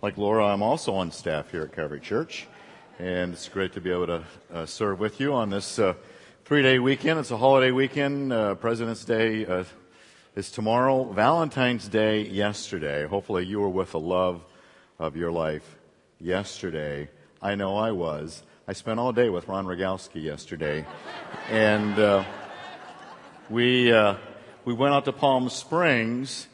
Like Laura, I'm also on staff here at Calvary Church, and it's great to be able to uh, serve with you on this uh, three day weekend. It's a holiday weekend. Uh, President's Day uh, is tomorrow, Valentine's Day yesterday. Hopefully, you were with the love of your life yesterday. I know I was. I spent all day with Ron Rogalski yesterday, and uh, we, uh, we went out to Palm Springs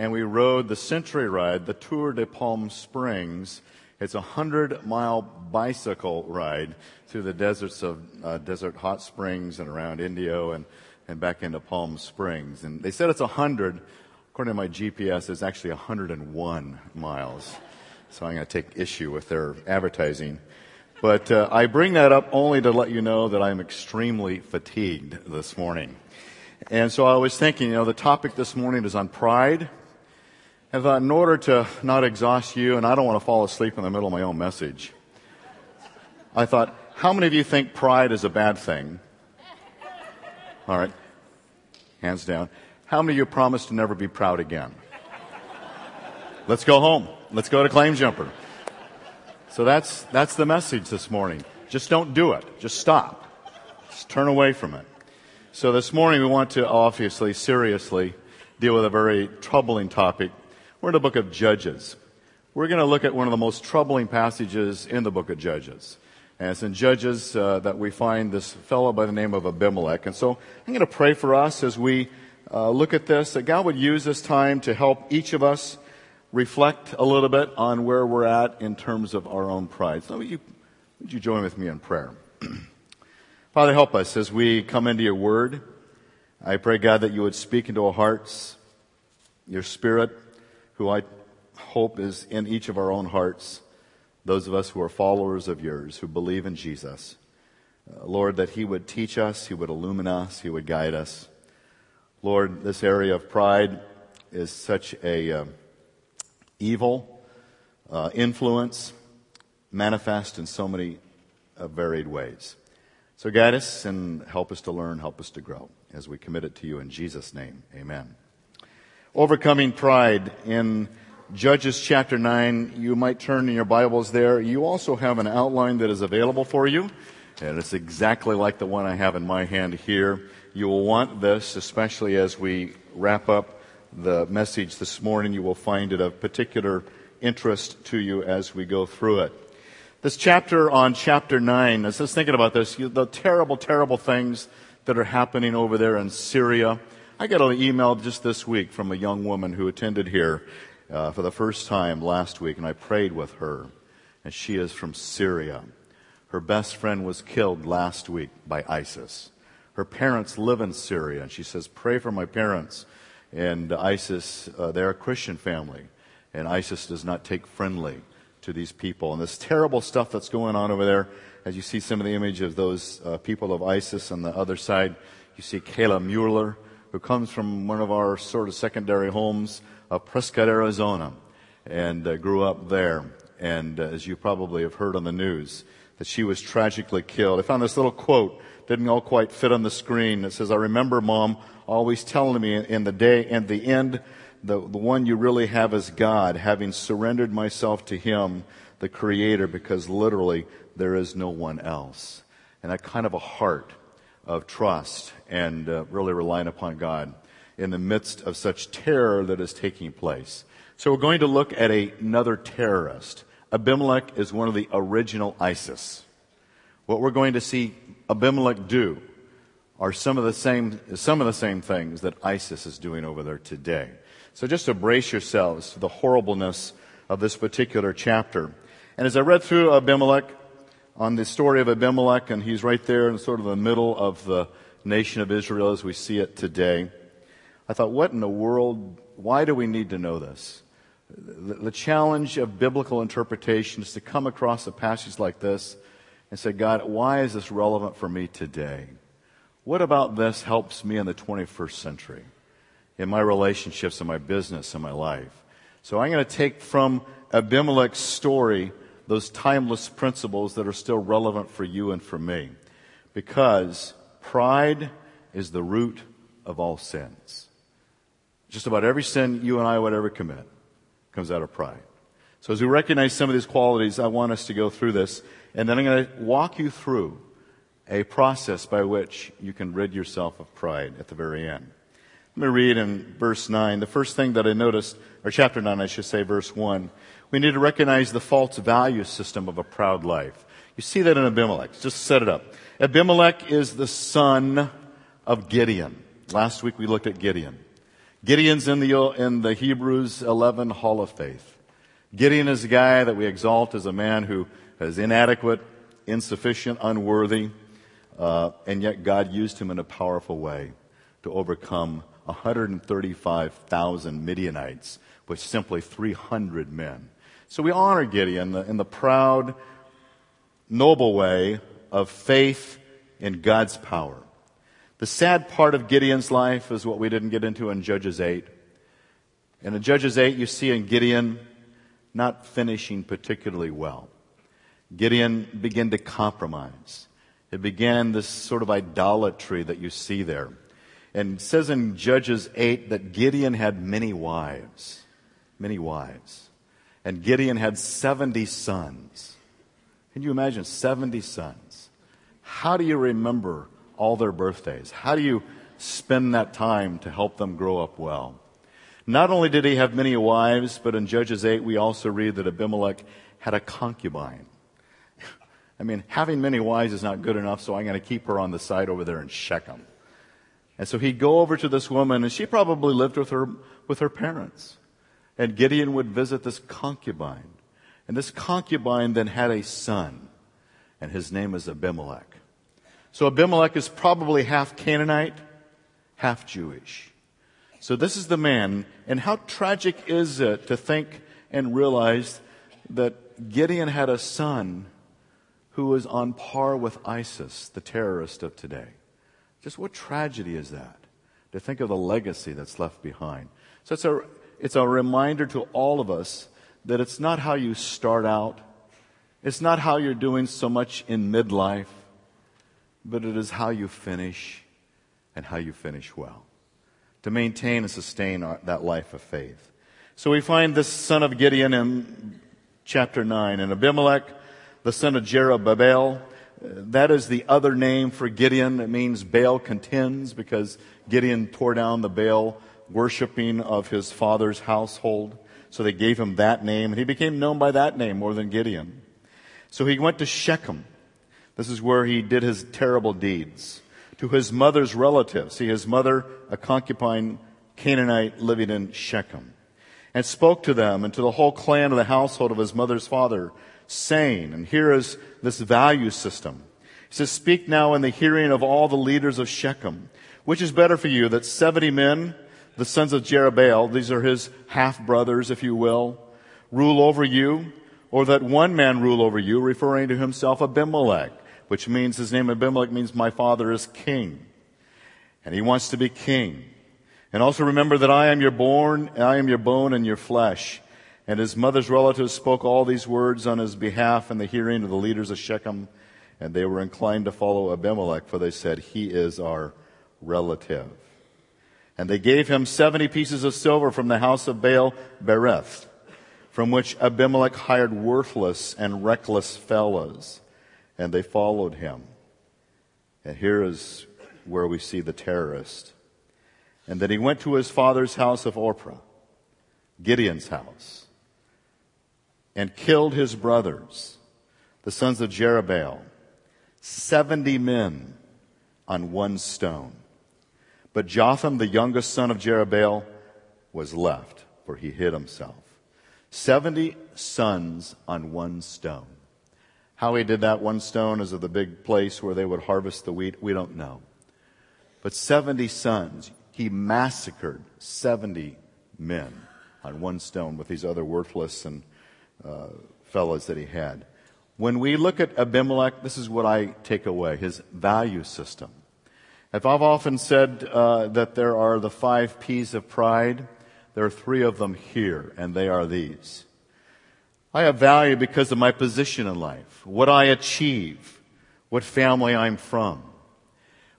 and we rode the Century Ride, the Tour de Palm Springs. It's a hundred mile bicycle ride through the deserts of uh, Desert Hot Springs and around Indio and, and back into Palm Springs. And they said it's a hundred. According to my GPS, it's actually 101 miles. So I'm going to take issue with their advertising. But uh, I bring that up only to let you know that I'm extremely fatigued this morning. And so I was thinking, you know, the topic this morning is on pride. And thought, uh, in order to not exhaust you, and I don't want to fall asleep in the middle of my own message, I thought, how many of you think pride is a bad thing? All right. Hands down. How many of you promise to never be proud again? Let's go home. Let's go to Claim Jumper. So that's, that's the message this morning. Just don't do it. Just stop. Just turn away from it. So this morning we want to obviously, seriously deal with a very troubling topic we're in the book of Judges. We're going to look at one of the most troubling passages in the book of Judges. And it's in Judges uh, that we find this fellow by the name of Abimelech. And so I'm going to pray for us as we uh, look at this, that God would use this time to help each of us reflect a little bit on where we're at in terms of our own pride. So would you, would you join with me in prayer? Father, help us as we come into your word. I pray, God, that you would speak into our hearts, your spirit who I hope is in each of our own hearts, those of us who are followers of yours, who believe in Jesus. Uh, Lord, that He would teach us, He would illumine us, He would guide us. Lord, this area of pride is such a uh, evil uh, influence manifest in so many uh, varied ways. So guide us and help us to learn, help us to grow as we commit it to you in Jesus' name. Amen. Overcoming pride in Judges chapter 9. You might turn in your Bibles there. You also have an outline that is available for you. And it's exactly like the one I have in my hand here. You will want this, especially as we wrap up the message this morning. You will find it of particular interest to you as we go through it. This chapter on chapter 9, I was just thinking about this, the terrible, terrible things that are happening over there in Syria. I got an email just this week from a young woman who attended here uh, for the first time last week, and I prayed with her. And she is from Syria. Her best friend was killed last week by ISIS. Her parents live in Syria, and she says, Pray for my parents. And ISIS, uh, they're a Christian family, and ISIS does not take friendly to these people. And this terrible stuff that's going on over there, as you see some of the image of those uh, people of ISIS on the other side, you see Kayla Mueller who comes from one of our sort of secondary homes of Prescott, Arizona, and uh, grew up there. And uh, as you probably have heard on the news, that she was tragically killed. I found this little quote, didn't all quite fit on the screen. It says, I remember mom always telling me in the day, and the end, the, the one you really have is God, having surrendered myself to Him, the Creator, because literally there is no one else. And that kind of a heart of trust and uh, really relying upon God in the midst of such terror that is taking place. So we're going to look at a, another terrorist. Abimelech is one of the original ISIS. What we're going to see Abimelech do are some of the same, some of the same things that ISIS is doing over there today. So just to brace yourselves to the horribleness of this particular chapter. And as I read through Abimelech, on the story of Abimelech, and he's right there in sort of the middle of the nation of Israel as we see it today. I thought, what in the world? Why do we need to know this? The, the challenge of biblical interpretation is to come across a passage like this and say, God, why is this relevant for me today? What about this helps me in the 21st century, in my relationships, in my business, in my life? So I'm going to take from Abimelech's story those timeless principles that are still relevant for you and for me. Because pride is the root of all sins. Just about every sin you and I would ever commit comes out of pride. So as we recognize some of these qualities, I want us to go through this, and then I'm going to walk you through a process by which you can rid yourself of pride at the very end. Let me read in verse 9. The first thing that I noticed, or chapter 9, I should say, verse 1. We need to recognize the false value system of a proud life. You see that in Abimelech. Just set it up. Abimelech is the son of Gideon. Last week we looked at Gideon. Gideon's in the, in the Hebrews 11 Hall of Faith. Gideon is a guy that we exalt as a man who is inadequate, insufficient, unworthy, uh, and yet God used him in a powerful way to overcome 135,000 Midianites with simply 300 men. So we honor Gideon in the proud, noble way of faith in God's power. The sad part of Gideon's life is what we didn't get into in Judges 8. And in Judges 8, you see in Gideon not finishing particularly well. Gideon began to compromise. It began this sort of idolatry that you see there. And says in Judges 8 that Gideon had many wives. Many wives. And Gideon had 70 sons. Can you imagine 70 sons? How do you remember all their birthdays? How do you spend that time to help them grow up well? Not only did he have many wives, but in Judges 8 we also read that Abimelech had a concubine. I mean, having many wives is not good enough, so I'm going to keep her on the side over there in Shechem. And so he'd go over to this woman, and she probably lived with her, with her parents. And Gideon would visit this concubine. And this concubine then had a son, and his name is Abimelech. So Abimelech is probably half Canaanite, half Jewish. So this is the man, and how tragic is it to think and realize that Gideon had a son who was on par with ISIS, the terrorist of today. Just what tragedy is that? To think of the legacy that's left behind. So it's a, it's a reminder to all of us that it's not how you start out. It's not how you're doing so much in midlife, but it is how you finish and how you finish well. To maintain and sustain our, that life of faith. So we find this son of Gideon in chapter 9. And Abimelech, the son of Jerubbaal, that is the other name for Gideon. It means Baal contends because Gideon tore down the Baal worshiping of his father's household. So they gave him that name and he became known by that name more than Gideon. So he went to Shechem. This is where he did his terrible deeds. To his mother's relatives. See, his mother, a concubine Canaanite living in Shechem. And spoke to them and to the whole clan of the household of his mother's father, saying, and here is this value system. He says, Speak now in the hearing of all the leaders of Shechem. Which is better for you, that 70 men, the sons of Jerubbaal, these are his half brothers, if you will, rule over you, or that one man rule over you, referring to himself Abimelech, which means his name Abimelech means my father is king. And he wants to be king. And also remember that I am your born, I am your bone and your flesh. And his mother's relatives spoke all these words on his behalf in the hearing of the leaders of Shechem, and they were inclined to follow Abimelech, for they said, He is our relative. And they gave him 70 pieces of silver from the house of Baal Berith, from which Abimelech hired worthless and reckless fellows, and they followed him. And here is where we see the terrorist. And then he went to his father's house of Orpah, Gideon's house and killed his brothers, the sons of Jerubbaal, 70 men on one stone. But Jotham, the youngest son of Jerubbaal, was left, for he hid himself. 70 sons on one stone. How he did that one stone is of the big place where they would harvest the wheat, we don't know. But 70 sons, he massacred 70 men on one stone with these other worthless and uh, fellows that he had. When we look at Abimelech, this is what I take away his value system. If I've often said uh, that there are the five P's of pride, there are three of them here, and they are these. I have value because of my position in life, what I achieve, what family I'm from.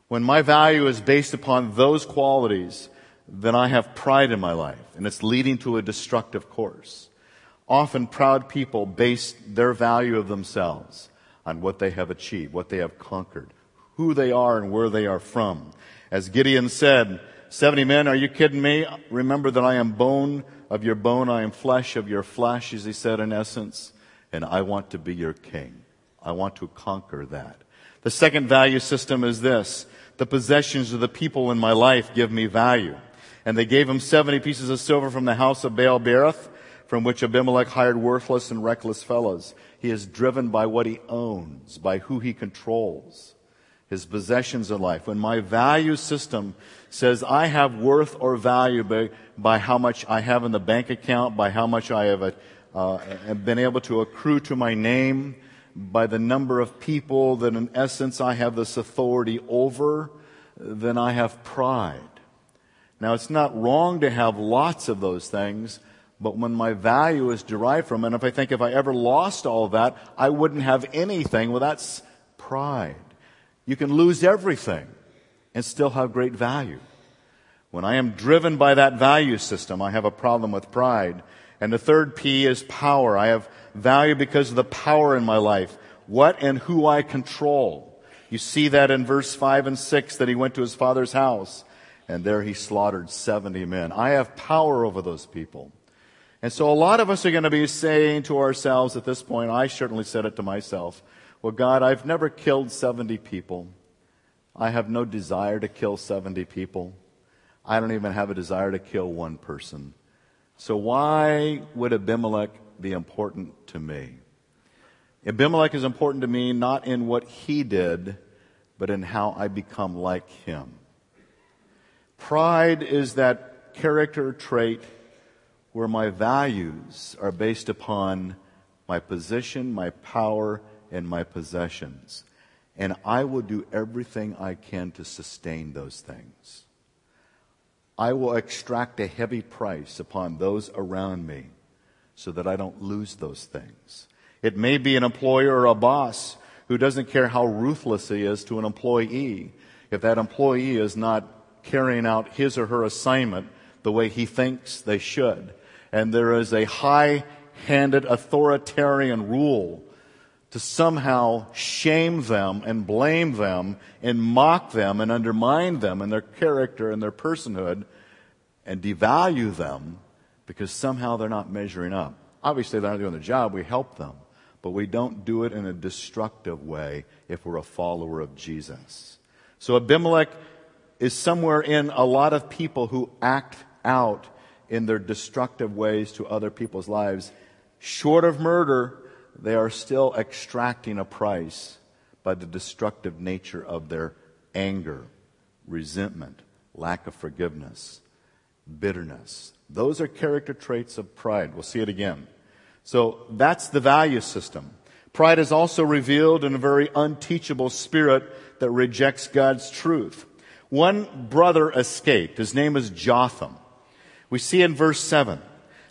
When my value is based upon those qualities, then I have pride in my life, and it's leading to a destructive course. Often proud people base their value of themselves on what they have achieved, what they have conquered, who they are and where they are from. As Gideon said, 70 men, are you kidding me? Remember that I am bone of your bone, I am flesh of your flesh, as he said in essence, and I want to be your king. I want to conquer that. The second value system is this. The possessions of the people in my life give me value. And they gave him 70 pieces of silver from the house of Baal Berith, from which Abimelech hired worthless and reckless fellows. He is driven by what he owns, by who he controls, his possessions in life. When my value system says I have worth or value by, by how much I have in the bank account, by how much I have uh, been able to accrue to my name, by the number of people that in essence I have this authority over, then I have pride. Now it's not wrong to have lots of those things, but when my value is derived from, and if I think if I ever lost all that, I wouldn't have anything, well that's pride. You can lose everything and still have great value. When I am driven by that value system, I have a problem with pride. And the third P is power. I have value because of the power in my life. What and who I control. You see that in verse 5 and 6 that he went to his father's house and there he slaughtered 70 men. I have power over those people. And so a lot of us are going to be saying to ourselves at this point, I certainly said it to myself, well, God, I've never killed 70 people. I have no desire to kill 70 people. I don't even have a desire to kill one person. So why would Abimelech be important to me. Abimelech is important to me not in what he did, but in how I become like him. Pride is that character trait where my values are based upon my position, my power, and my possessions. And I will do everything I can to sustain those things. I will extract a heavy price upon those around me so that I don't lose those things. It may be an employer or a boss who doesn't care how ruthless he is to an employee. If that employee is not carrying out his or her assignment the way he thinks they should, and there is a high handed authoritarian rule to somehow shame them and blame them and mock them and undermine them and their character and their personhood and devalue them, because somehow they're not measuring up. Obviously, they're not doing the job. We help them. But we don't do it in a destructive way if we're a follower of Jesus. So Abimelech is somewhere in a lot of people who act out in their destructive ways to other people's lives. Short of murder, they are still extracting a price by the destructive nature of their anger, resentment, lack of forgiveness, bitterness, those are character traits of pride. We'll see it again. So that's the value system. Pride is also revealed in a very unteachable spirit that rejects God's truth. One brother escaped. His name is Jotham. We see in verse 7.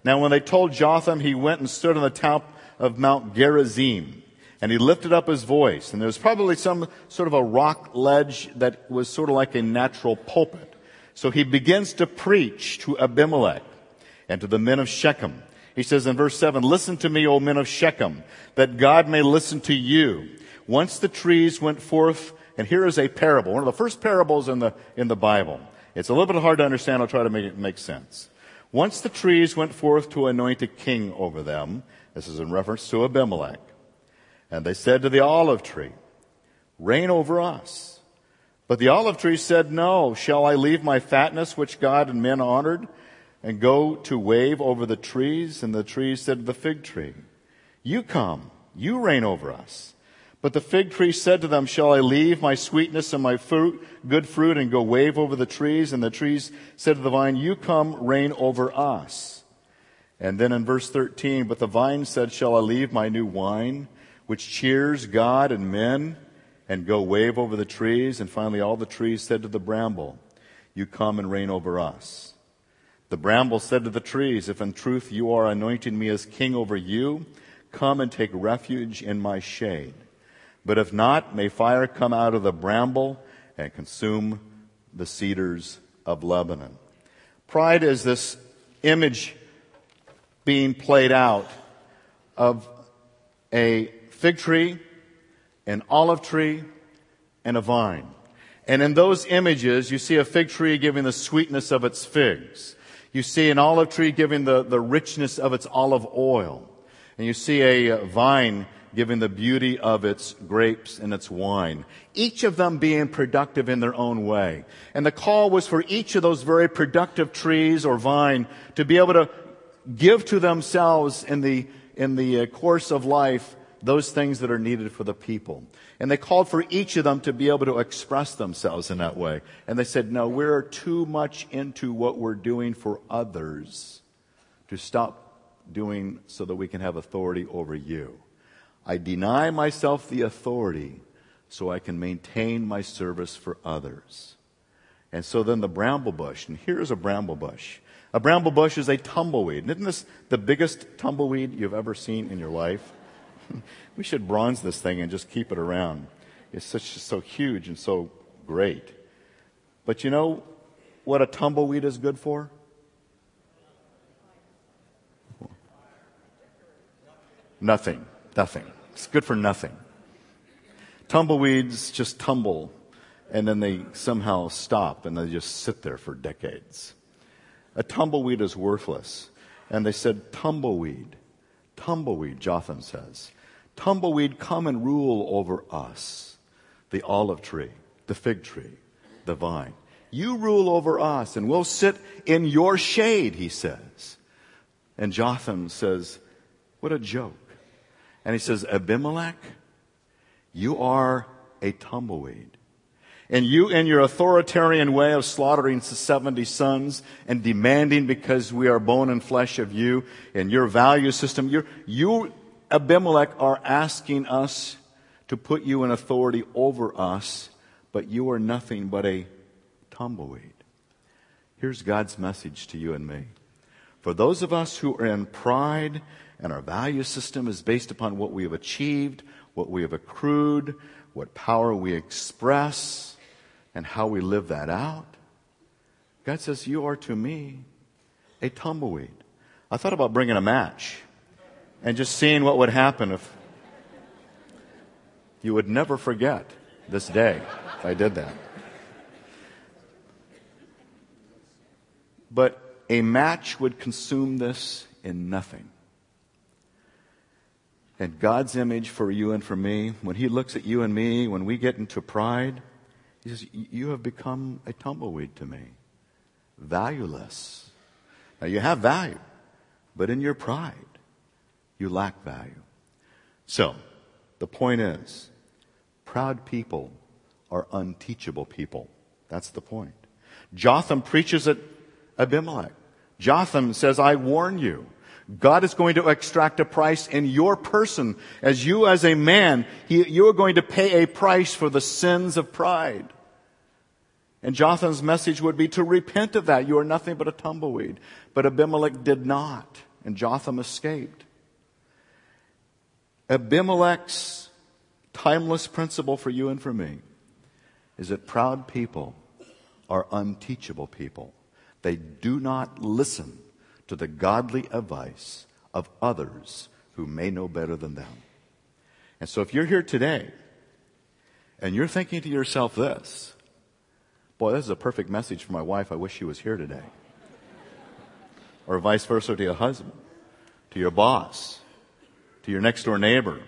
Now when they told Jotham, he went and stood on the top of Mount Gerizim. And he lifted up his voice. And there was probably some sort of a rock ledge that was sort of like a natural pulpit. So he begins to preach to Abimelech and to the men of Shechem. He says in verse 7, Listen to me, O men of Shechem, that God may listen to you. Once the trees went forth, and here is a parable, one of the first parables in the, in the Bible. It's a little bit hard to understand. I'll try to make it make sense. Once the trees went forth to anoint a king over them, this is in reference to Abimelech, and they said to the olive tree, Reign over us. But the olive tree said, No, shall I leave my fatness which God and men honored? and go to wave over the trees. And the trees said to the fig tree, You come, you reign over us. But the fig tree said to them, Shall I leave my sweetness and my fruit, good fruit, and go wave over the trees? And the trees said to the vine, You come, reign over us. And then in verse 13, But the vine said, Shall I leave my new wine, which cheers God and men, and go wave over the trees? And finally, all the trees said to the bramble, You come and reign over us. The bramble said to the trees, If in truth you are anointing me as king over you, come and take refuge in my shade. But if not, may fire come out of the bramble and consume the cedars of Lebanon. Pride is this image being played out of a fig tree, an olive tree, and a vine. And in those images, you see a fig tree giving the sweetness of its figs. You see an olive tree giving the, the richness of its olive oil. And you see a uh, vine giving the beauty of its grapes and its wine. Each of them being productive in their own way. And the call was for each of those very productive trees or vine to be able to give to themselves in the, in the uh, course of life those things that are needed for the people. And they called for each of them to be able to express themselves in that way. And they said, no, we're too much into what we're doing for others to stop doing so that we can have authority over you. I deny myself the authority so I can maintain my service for others. And so then the bramble bush, and here's a bramble bush. A bramble bush is a tumbleweed. Isn't this the biggest tumbleweed you've ever seen in your life? we should bronze this thing and just keep it around. It's such so huge and so great. But you know what a tumbleweed is good for? Nothing. Nothing. It's good for nothing. Tumbleweeds just tumble and then they somehow stop and they just sit there for decades. A tumbleweed is worthless. And they said, Tumbleweed, tumbleweed, Jotham says, tumbleweed, come and rule over us. The olive tree, the fig tree, the vine. You rule over us and we'll sit in your shade, he says. And Jotham says, What a joke. And he says, Abimelech, you are a tumbleweed. And you, in your authoritarian way of slaughtering 70 sons and demanding because we are bone and flesh of you and your value system, you, you, Abimelech, are asking us to put you in authority over us, but you are nothing but a tumbleweed. Here's God's message to you and me. For those of us who are in pride and our value system is based upon what we have achieved, what we have accrued, what power we express, and how we live that out. God says, You are to me a tumbleweed. I thought about bringing a match and just seeing what would happen if you would never forget this day if I did that. But a match would consume this in nothing. And God's image for you and for me, when He looks at you and me, when we get into pride, He says, You have become a tumbleweed to me, valueless. Now you have value, but in your pride, you lack value. So, the point is, proud people are unteachable people. That's the point. Jotham preaches at Abimelech. Jotham says, I warn you. God is going to extract a price in your person. As you as a man, he, you are going to pay a price for the sins of pride. And Jotham's message would be to repent of that. You are nothing but a tumbleweed. But Abimelech did not, and Jotham escaped. Abimelech's timeless principle for you and for me is that proud people are unteachable people. They do not listen to the godly advice of others who may know better than them. And so if you're here today and you're thinking to yourself this, boy, this is a perfect message for my wife. I wish she was here today. or vice versa to your husband, to your boss, to your next door neighbor,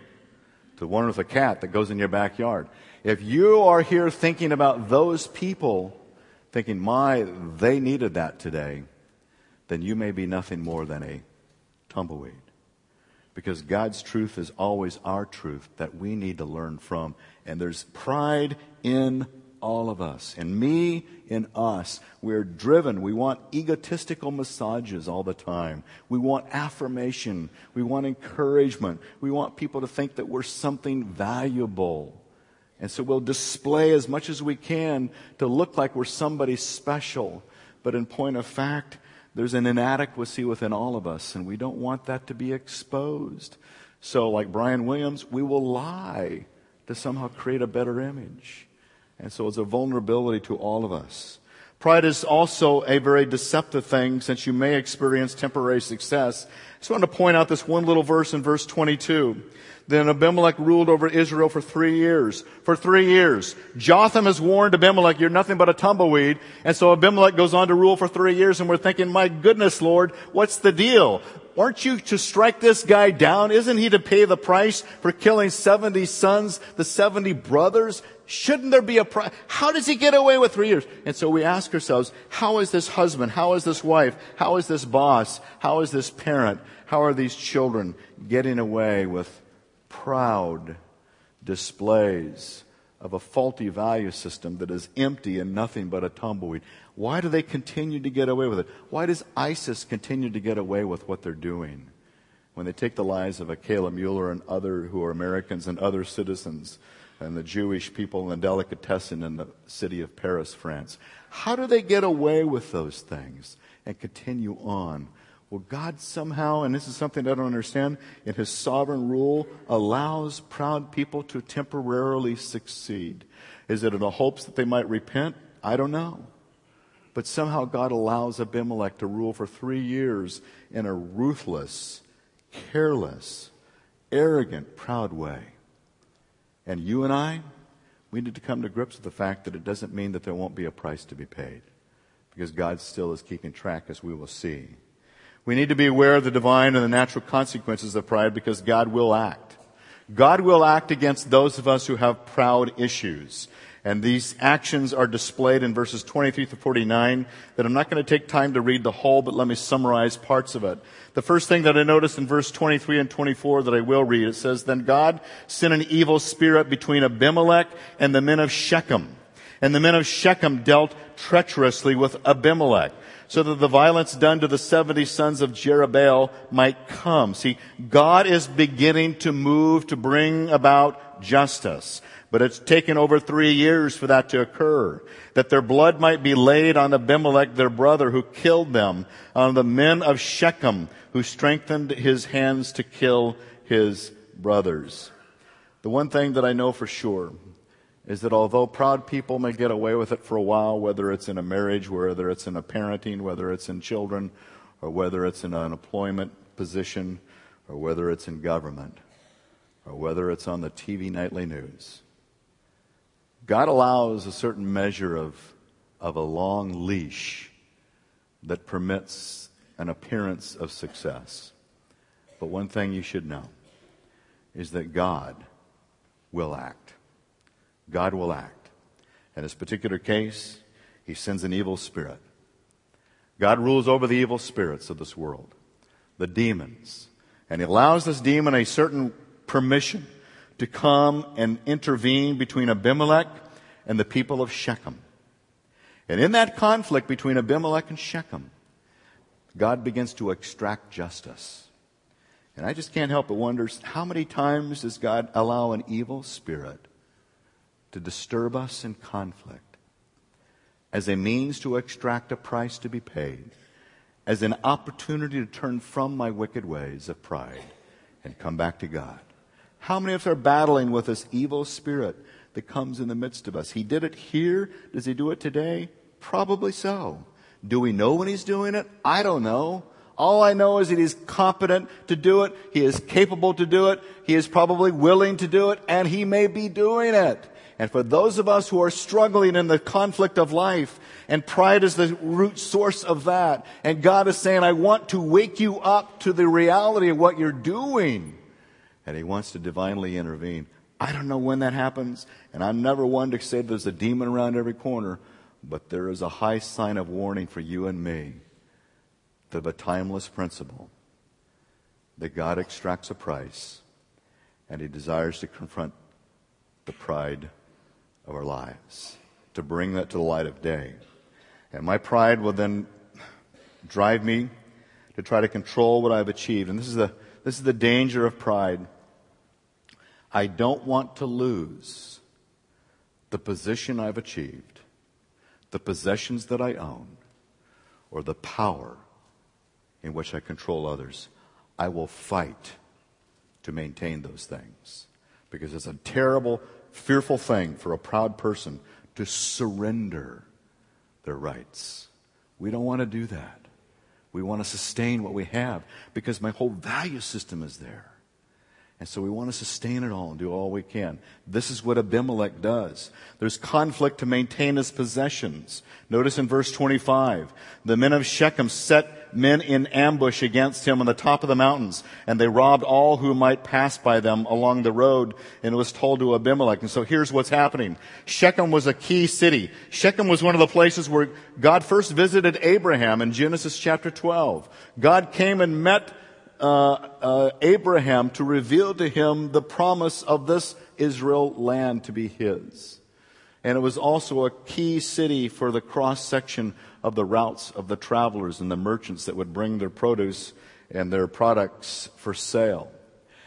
to one with a cat that goes in your backyard. If you are here thinking about those people, thinking, my, they needed that today, then you may be nothing more than a tumbleweed. Because God's truth is always our truth that we need to learn from. And there's pride in all of us. In me, in us. We're driven. We want egotistical massages all the time. We want affirmation. We want encouragement. We want people to think that we're something valuable. And so we'll display as much as we can to look like we're somebody special. But in point of fact, there's an inadequacy within all of us, and we don't want that to be exposed. So, like Brian Williams, we will lie to somehow create a better image. And so it's a vulnerability to all of us. Pride is also a very deceptive thing since you may experience temporary success I just want to point out this one little verse in verse 22. Then Abimelech ruled over Israel for three years. For three years. Jotham has warned Abimelech, you're nothing but a tumbleweed. And so Abimelech goes on to rule for three years and we're thinking, my goodness, Lord, what's the deal? Aren't you to strike this guy down? Isn't he to pay the price for killing 70 sons, the 70 brothers? Shouldn't there be a price? How does he get away with three years? And so we ask ourselves, how is this husband? How is this wife? How is this boss? How is this parent? How are these children getting away with proud displays of a faulty value system that is empty and nothing but a tumbleweed. Why do they continue to get away with it? Why does ISIS continue to get away with what they're doing? When they take the lives of Kayla Mueller and other who are Americans and other citizens and the Jewish people in the delicatessen in the city of Paris, France. How do they get away with those things and continue on well, God somehow, and this is something I don't understand, in His sovereign rule, allows proud people to temporarily succeed. Is it in the hopes that they might repent? I don't know. But somehow God allows Abimelech to rule for three years in a ruthless, careless, arrogant, proud way. And you and I, we need to come to grips with the fact that it doesn't mean that there won't be a price to be paid. Because God still is keeping track, as we will see. We need to be aware of the divine and the natural consequences of pride because God will act. God will act against those of us who have proud issues. And these actions are displayed in verses 23 to 49 that I'm not going to take time to read the whole, but let me summarize parts of it. The first thing that I noticed in verse 23 and 24 that I will read, it says, Then God sent an evil spirit between Abimelech and the men of Shechem. And the men of Shechem dealt treacherously with Abimelech so that the violence done to the 70 sons of Jerubbaal might come. See, God is beginning to move to bring about justice. But it's taken over three years for that to occur. That their blood might be laid on Abimelech, their brother, who killed them, on the men of Shechem, who strengthened his hands to kill his brothers. The one thing that I know for sure is that although proud people may get away with it for a while, whether it's in a marriage, whether it's in a parenting, whether it's in children, or whether it's in an employment position, or whether it's in government, or whether it's on the TV nightly news, God allows a certain measure of, of a long leash that permits an appearance of success. But one thing you should know is that God will act. God will act. In this particular case, he sends an evil spirit. God rules over the evil spirits of this world, the demons. And he allows this demon a certain permission to come and intervene between Abimelech and the people of Shechem. And in that conflict between Abimelech and Shechem, God begins to extract justice. And I just can't help but wonder how many times does God allow an evil spirit to disturb us in conflict, as a means to extract a price to be paid, as an opportunity to turn from my wicked ways of pride and come back to God. How many of us are battling with this evil spirit that comes in the midst of us? He did it here. Does he do it today? Probably so. Do we know when he's doing it? I don't know. All I know is that he's competent to do it. He is capable to do it. He is probably willing to do it, and he may be doing it. And for those of us who are struggling in the conflict of life, and pride is the root source of that, and God is saying, I want to wake you up to the reality of what you're doing. And He wants to divinely intervene. I don't know when that happens, and I'm never one to say there's a demon around every corner, but there is a high sign of warning for you and me of a timeless principle that God extracts a price and He desires to confront the pride of our lives, to bring that to the light of day. And my pride will then drive me to try to control what I've achieved. And this is the, this is the danger of pride. I don't want to lose the position I've achieved, the possessions that I own, or the power in which I control others. I will fight to maintain those things because it's a terrible fearful thing for a proud person to surrender their rights. We don't want to do that. We want to sustain what we have because my whole value system is there. And so we want to sustain it all and do all we can. This is what Abimelech does. There's conflict to maintain his possessions. Notice in verse 25, the men of Shechem set men in ambush against him on the top of the mountains, and they robbed all who might pass by them along the road, and it was told to Abimelech. And so here's what's happening. Shechem was a key city. Shechem was one of the places where God first visited Abraham in Genesis chapter 12. God came and met uh, uh, Abraham to reveal to him the promise of this Israel land to be his. And it was also a key city for the cross section of the routes of the travelers and the merchants that would bring their produce and their products for sale.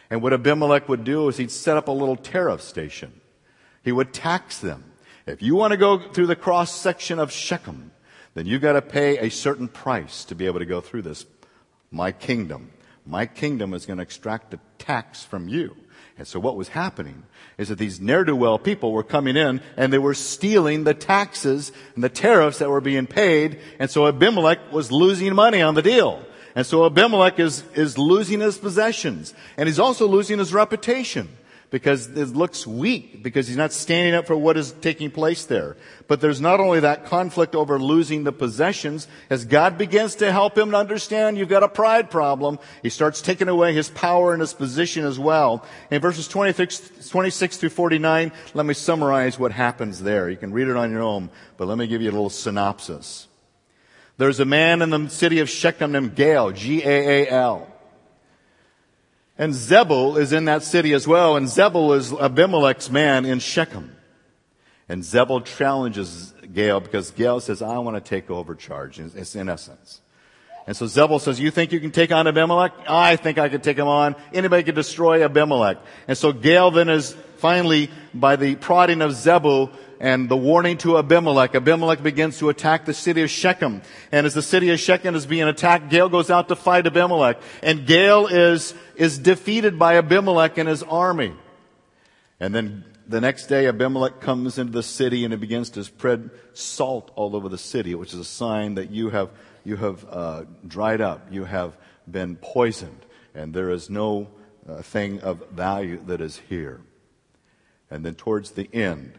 And what Abimelech would do is he'd set up a little tariff station. He would tax them. If you want to go through the cross section of Shechem, then you've got to pay a certain price to be able to go through this, my kingdom my kingdom is going to extract a tax from you. And so what was happening is that these ne'er-do-well people were coming in and they were stealing the taxes and the tariffs that were being paid. And so Abimelech was losing money on the deal. And so Abimelech is, is losing his possessions and he's also losing his reputation because it looks weak because he's not standing up for what is taking place there. But there's not only that conflict over losing the possessions, as God begins to help him to understand you've got a pride problem, he starts taking away his power and his position as well. In verses 26, 26 through 49, let me summarize what happens there. You can read it on your own, but let me give you a little synopsis. There's a man in the city of Shechem named Gaal, G-A-A-L. And Zebul is in that city as well, and Zebul is Abimelech's man in Shechem. And Zebul challenges Gaal because Gaal says, I want to take over charge. It's in essence. And so Zebul says, you think you can take on Abimelech? I think I could take him on. Anybody could destroy Abimelech. And so Gaal then is finally, by the prodding of Zebul, and the warning to Abimelech. Abimelech begins to attack the city of Shechem. And as the city of Shechem is being attacked, Gaal goes out to fight Abimelech. And Gaal is, is defeated by Abimelech and his army. And then the next day, Abimelech comes into the city and he begins to spread salt all over the city, which is a sign that you have, you have uh, dried up, you have been poisoned, and there is no uh, thing of value that is here. And then towards the end,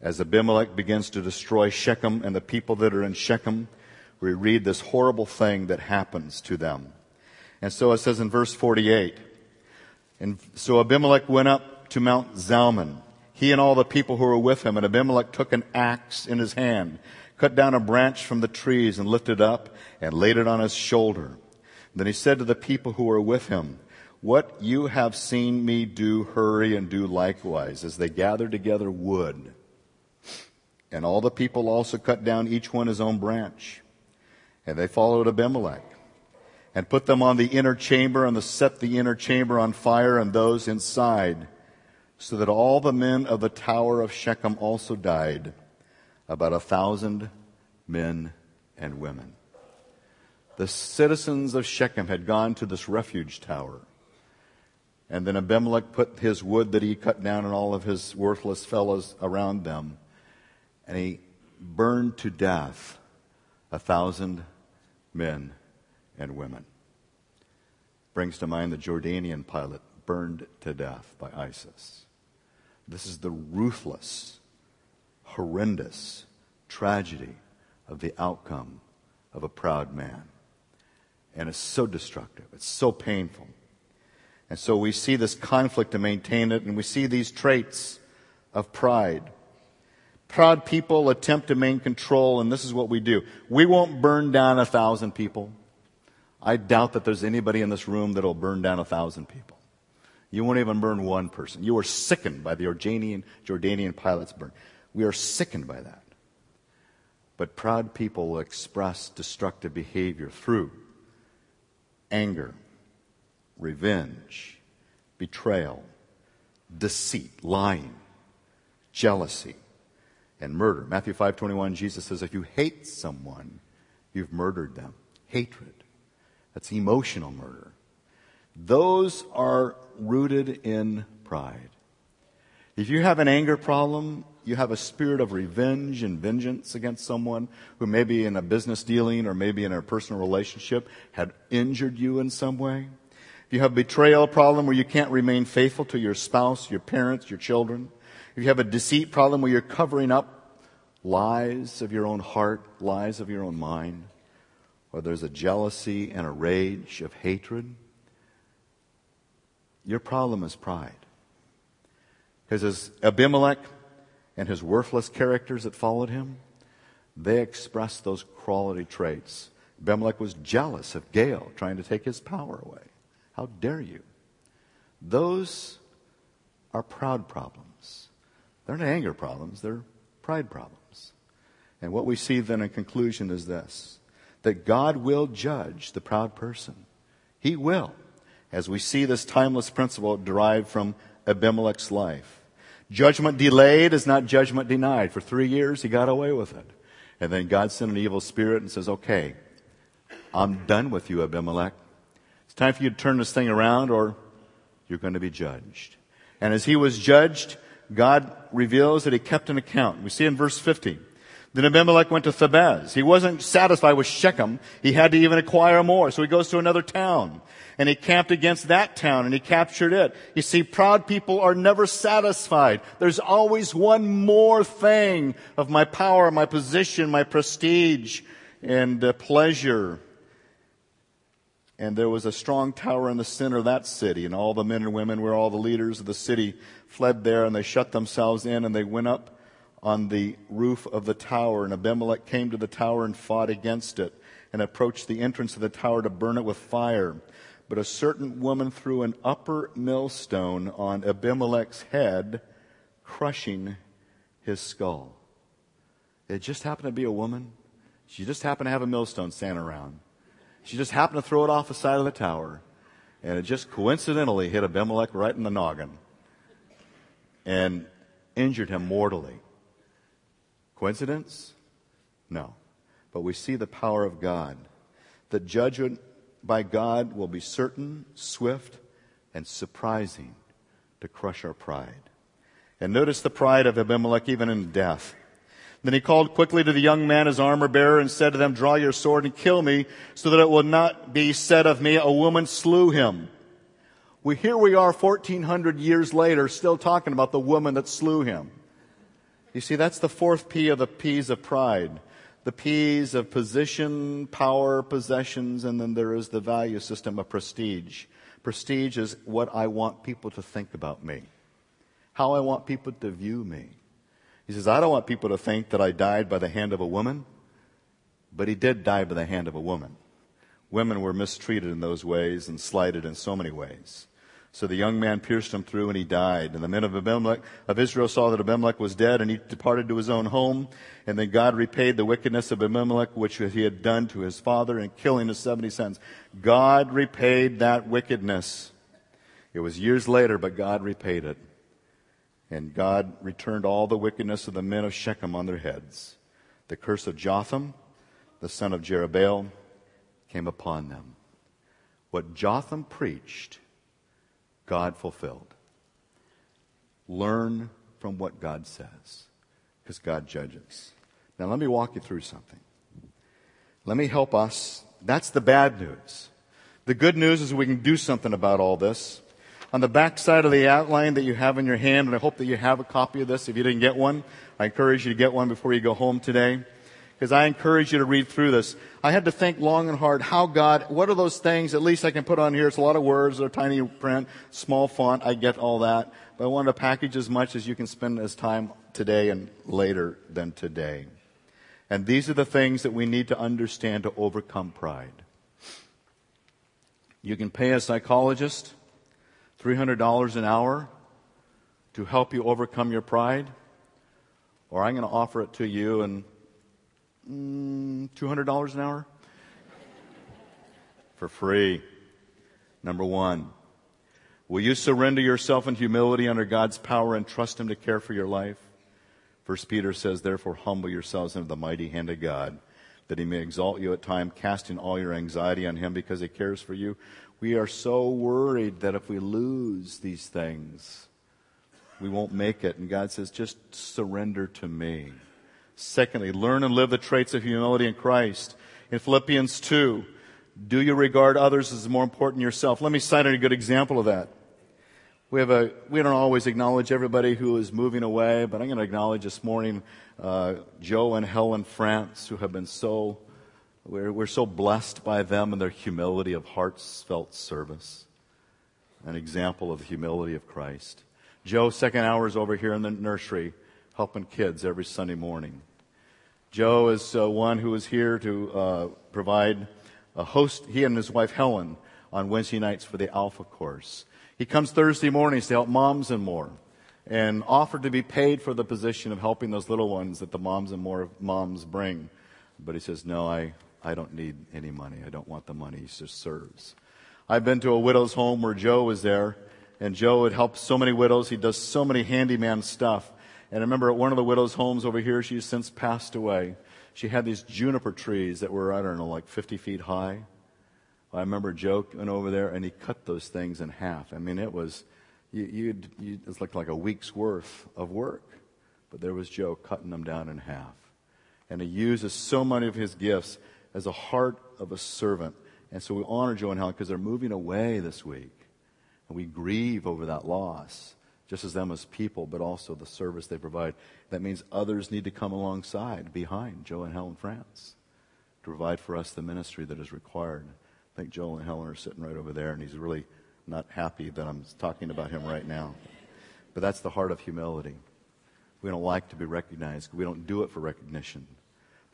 as Abimelech begins to destroy Shechem and the people that are in Shechem, we read this horrible thing that happens to them. And so it says in verse 48, and so Abimelech went up to Mount Zalmon, he and all the people who were with him, and Abimelech took an axe in his hand, cut down a branch from the trees and lifted up and laid it on his shoulder. Then he said to the people who were with him, what you have seen me do, hurry and do likewise, as they gathered together wood. And all the people also cut down each one his own branch. And they followed Abimelech and put them on the inner chamber and set the inner chamber on fire and those inside, so that all the men of the tower of Shechem also died, about a thousand men and women. The citizens of Shechem had gone to this refuge tower. And then Abimelech put his wood that he cut down and all of his worthless fellows around them and he burned to death a thousand men and women. Brings to mind the Jordanian pilot burned to death by ISIS. This is the ruthless, horrendous tragedy of the outcome of a proud man. And it's so destructive. It's so painful. And so we see this conflict to maintain it, and we see these traits of pride. Proud people attempt to maintain control, and this is what we do. We won't burn down a thousand people. I doubt that there's anybody in this room that'll burn down a thousand people. You won't even burn one person. You are sickened by the Jordanian, Jordanian pilot's burn. We are sickened by that. But proud people will express destructive behavior through anger, revenge, betrayal, deceit, lying, jealousy, and murder. Matthew 5:21 Jesus says if you hate someone, you've murdered them. Hatred. That's emotional murder. Those are rooted in pride. If you have an anger problem, you have a spirit of revenge and vengeance against someone who maybe in a business dealing or maybe in a personal relationship had injured you in some way. If you have a betrayal problem where you can't remain faithful to your spouse, your parents, your children. If you have a deceit problem where you're covering up lies of your own heart, lies of your own mind, or there's a jealousy and a rage of hatred, your problem is pride. Because as Abimelech and his worthless characters that followed him, they expressed those quality traits. Abimelech was jealous of Gaal trying to take his power away. How dare you? Those are proud problems. They're not anger problems, they're pride problems. And what we see then in conclusion is this that God will judge the proud person. He will, as we see this timeless principle derived from Abimelech's life. Judgment delayed is not judgment denied. For three years, he got away with it. And then God sent an evil spirit and says, okay, I'm done with you, Abimelech. It's time for you to turn this thing around or you're going to be judged. And as he was judged, God reveals that he kept an account. We see in verse 50. Then Abimelech went to Thebez. He wasn't satisfied with Shechem. He had to even acquire more. So he goes to another town and he camped against that town and he captured it. You see, proud people are never satisfied. There's always one more thing of my power, my position, my prestige, and uh, pleasure. And there was a strong tower in the center of that city, and all the men and women were all the leaders of the city fled there, and they shut themselves in, and they went up on the roof of the tower. And Abimelech came to the tower and fought against it, and approached the entrance of the tower to burn it with fire. But a certain woman threw an upper millstone on Abimelech's head, crushing his skull. It just happened to be a woman. She just happened to have a millstone standing around. She just happened to throw it off the side of the tower. And it just coincidentally hit Abimelech right in the noggin and injured him mortally. Coincidence? No. But we see the power of God. The judgment by God will be certain, swift, and surprising to crush our pride. And notice the pride of Abimelech even in death. Then he called quickly to the young man, his armor bearer, and said to them, Draw your sword and kill me, so that it will not be said of me, A woman slew him. We, here we are 1400 years later, still talking about the woman that slew him. You see, that's the fourth P of the P's of pride the P's of position, power, possessions, and then there is the value system of prestige. Prestige is what I want people to think about me, how I want people to view me. He says, I don't want people to think that I died by the hand of a woman, but he did die by the hand of a woman. Women were mistreated in those ways and slighted in so many ways. So the young man pierced him through and he died. And the men of Abimelech, of Israel saw that Abimelech was dead and he departed to his own home. And then God repaid the wickedness of Abimelech, which he had done to his father in killing his 70 sons. God repaid that wickedness. It was years later, but God repaid it. And God returned all the wickedness of the men of Shechem on their heads. The curse of Jotham, the son of Jerubbaal, came upon them. What Jotham preached, God fulfilled. Learn from what God says, because God judges. Now, let me walk you through something. Let me help us. That's the bad news. The good news is we can do something about all this. On the back side of the outline that you have in your hand, and I hope that you have a copy of this. If you didn't get one, I encourage you to get one before you go home today because I encourage you to read through this. I had to think long and hard how God, what are those things, at least I can put on here. It's a lot of words, they're tiny print, small font, I get all that. But I wanted to package as much as you can spend as time today and later than today. And these are the things that we need to understand to overcome pride. You can pay a psychologist $300 an hour to help you overcome your pride, or I'm going to offer it to you and mm, $200 an hour? For free. Number one. Will you surrender yourself in humility under God's power and trust Him to care for your life? First Peter says, therefore humble yourselves under the mighty hand of God, that He may exalt you at time, casting all your anxiety on Him because He cares for you. We are so worried that if we lose these things, we won't make it. And God says, just surrender to me. Secondly, learn and live the traits of humility in Christ. In Philippians 2, do you regard others as more important than yourself? Let me cite a good example of that. We have a, we don't always acknowledge everybody who is moving away, but I'm going to acknowledge this morning, uh, Joe and Helen France, who have been so, we're, we're so blessed by them and their humility of heartfelt service. An example of the humility of Christ. Joe, second hour is over here in the nursery, helping kids every Sunday morning. Joe is uh, one who is here to uh, provide a host, he and his wife Helen, on Wednesday nights for the Alpha course. He comes Thursday mornings to help moms and more and offered to be paid for the position of helping those little ones that the moms and more moms bring. But he says, no, I, I don't need any money. I don't want the money. He just serves. I've been to a widow's home where Joe was there and Joe had helped so many widows. He does so many handyman stuff. And I remember at one of the widow's homes over here, she's since passed away. She had these juniper trees that were, I don't know, like 50 feet high. I remember Joe went over there and he cut those things in half. I mean, it was, you, you'd, you, it looked like a week's worth of work. But there was Joe cutting them down in half. And he uses so many of his gifts as a heart of a servant. And so we honor Joe and Helen because they're moving away this week. And we grieve over that loss, just as them as people, but also the service they provide. That means others need to come alongside, behind Joe and Helen France, to provide for us the ministry that is required. I think Joel and Helen are sitting right over there, and he's really not happy that I'm talking about him right now. But that's the heart of humility. We don't like to be recognized. We don't do it for recognition.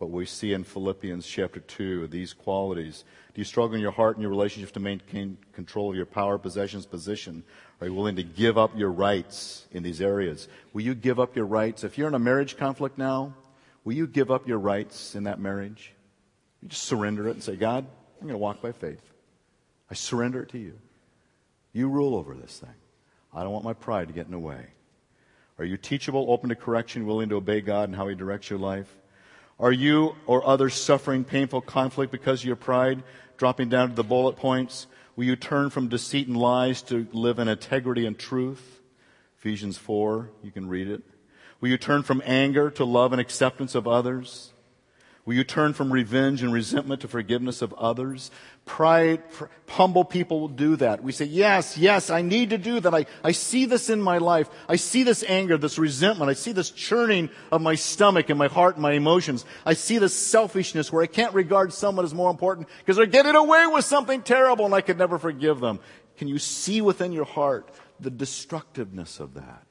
But we see in Philippians chapter 2 these qualities. Do you struggle in your heart and your relationship to maintain control of your power, possessions, position? Are you willing to give up your rights in these areas? Will you give up your rights? If you're in a marriage conflict now, will you give up your rights in that marriage? You just surrender it and say, God, I'm going to walk by faith. I surrender it to you. You rule over this thing. I don't want my pride to get in the way. Are you teachable, open to correction, willing to obey God and how He directs your life? Are you or others suffering painful conflict because of your pride, dropping down to the bullet points? Will you turn from deceit and lies to live in integrity and truth? Ephesians 4, you can read it. Will you turn from anger to love and acceptance of others? Will you turn from revenge and resentment to forgiveness of others? Pride, pr- humble people will do that. We say, yes, yes, I need to do that. I, I see this in my life. I see this anger, this resentment. I see this churning of my stomach and my heart and my emotions. I see this selfishness where I can't regard someone as more important because they're getting away with something terrible and I could never forgive them. Can you see within your heart the destructiveness of that?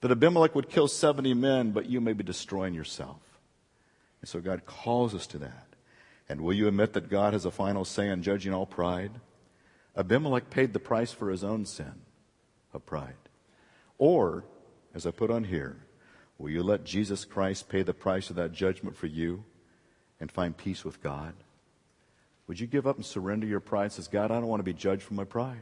That Abimelech would kill 70 men, but you may be destroying yourself. And so God calls us to that. And will you admit that God has a final say in judging all pride? Abimelech paid the price for his own sin of pride. Or, as I put on here, will you let Jesus Christ pay the price of that judgment for you and find peace with God? Would you give up and surrender your pride says, God, I don't want to be judged for my pride.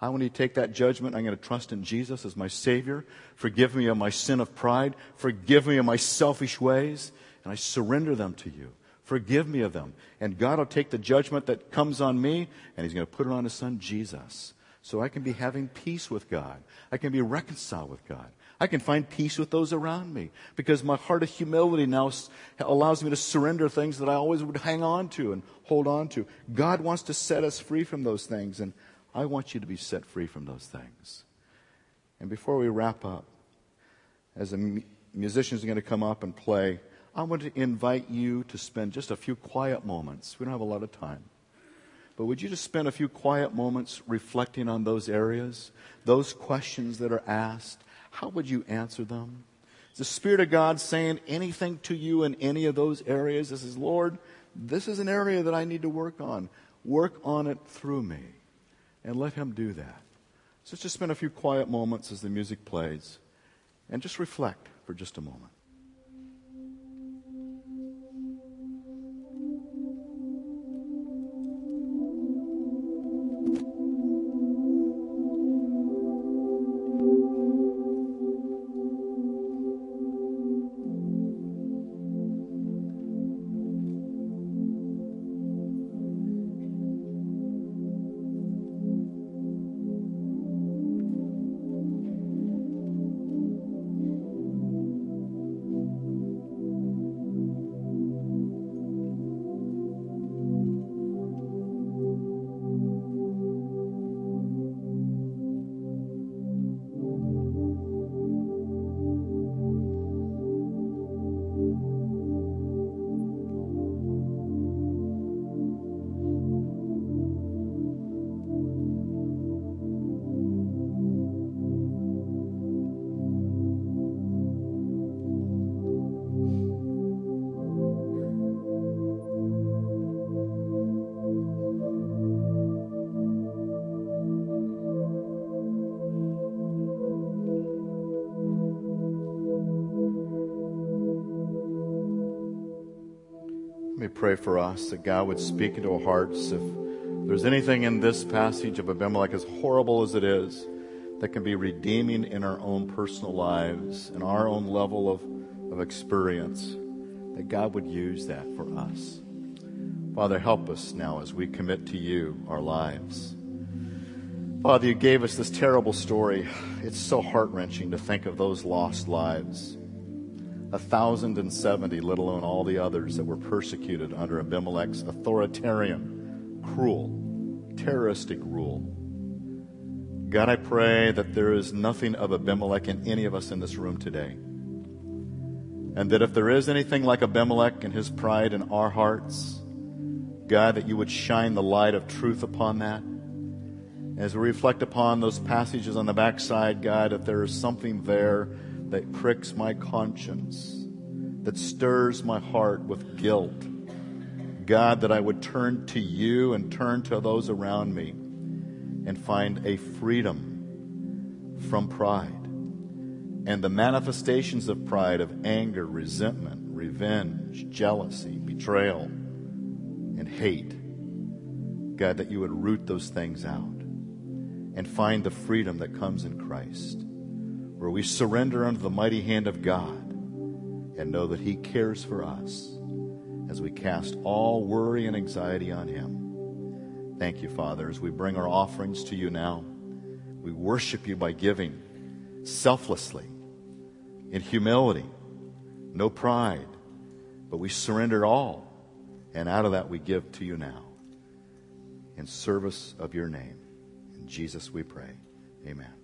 I want to take that judgment. I'm going to trust in Jesus as my Savior. Forgive me of my sin of pride. Forgive me of my selfish ways and I surrender them to you. Forgive me of them. And God will take the judgment that comes on me and He's going to put it on His Son, Jesus. So I can be having peace with God. I can be reconciled with God. I can find peace with those around me because my heart of humility now allows me to surrender things that I always would hang on to and hold on to. God wants to set us free from those things, and I want you to be set free from those things. And before we wrap up, as the musicians are going to come up and play, I want to invite you to spend just a few quiet moments. We don't have a lot of time. But would you just spend a few quiet moments reflecting on those areas, those questions that are asked? How would you answer them? Is the Spirit of God saying anything to you in any of those areas? This is, Lord, this is an area that I need to work on. Work on it through me. And let Him do that. So just spend a few quiet moments as the music plays and just reflect for just a moment. Pray for us that God would speak into our hearts. If there's anything in this passage of Abimelech, as horrible as it is, that can be redeeming in our own personal lives and our own level of, of experience, that God would use that for us. Father, help us now as we commit to you our lives. Father, you gave us this terrible story. It's so heart wrenching to think of those lost lives. A thousand and seventy, let alone all the others that were persecuted under Abimelech's authoritarian, cruel, terroristic rule. God, I pray that there is nothing of Abimelech in any of us in this room today. And that if there is anything like Abimelech and his pride in our hearts, God, that you would shine the light of truth upon that. As we reflect upon those passages on the backside, God, if there is something there that pricks my conscience, that stirs my heart with guilt, God, that I would turn to you and turn to those around me and find a freedom from pride and the manifestations of pride of anger, resentment, revenge, jealousy, betrayal, and hate. God, that you would root those things out and find the freedom that comes in Christ, where we surrender under the mighty hand of God and know that He cares for us as we cast all worry and anxiety on Him. Thank you, Father, as we bring our offerings to you now. We worship you by giving selflessly in humility, no pride, but we surrender all. And out of that, we give to you now in service of your name. In Jesus we pray. Amen.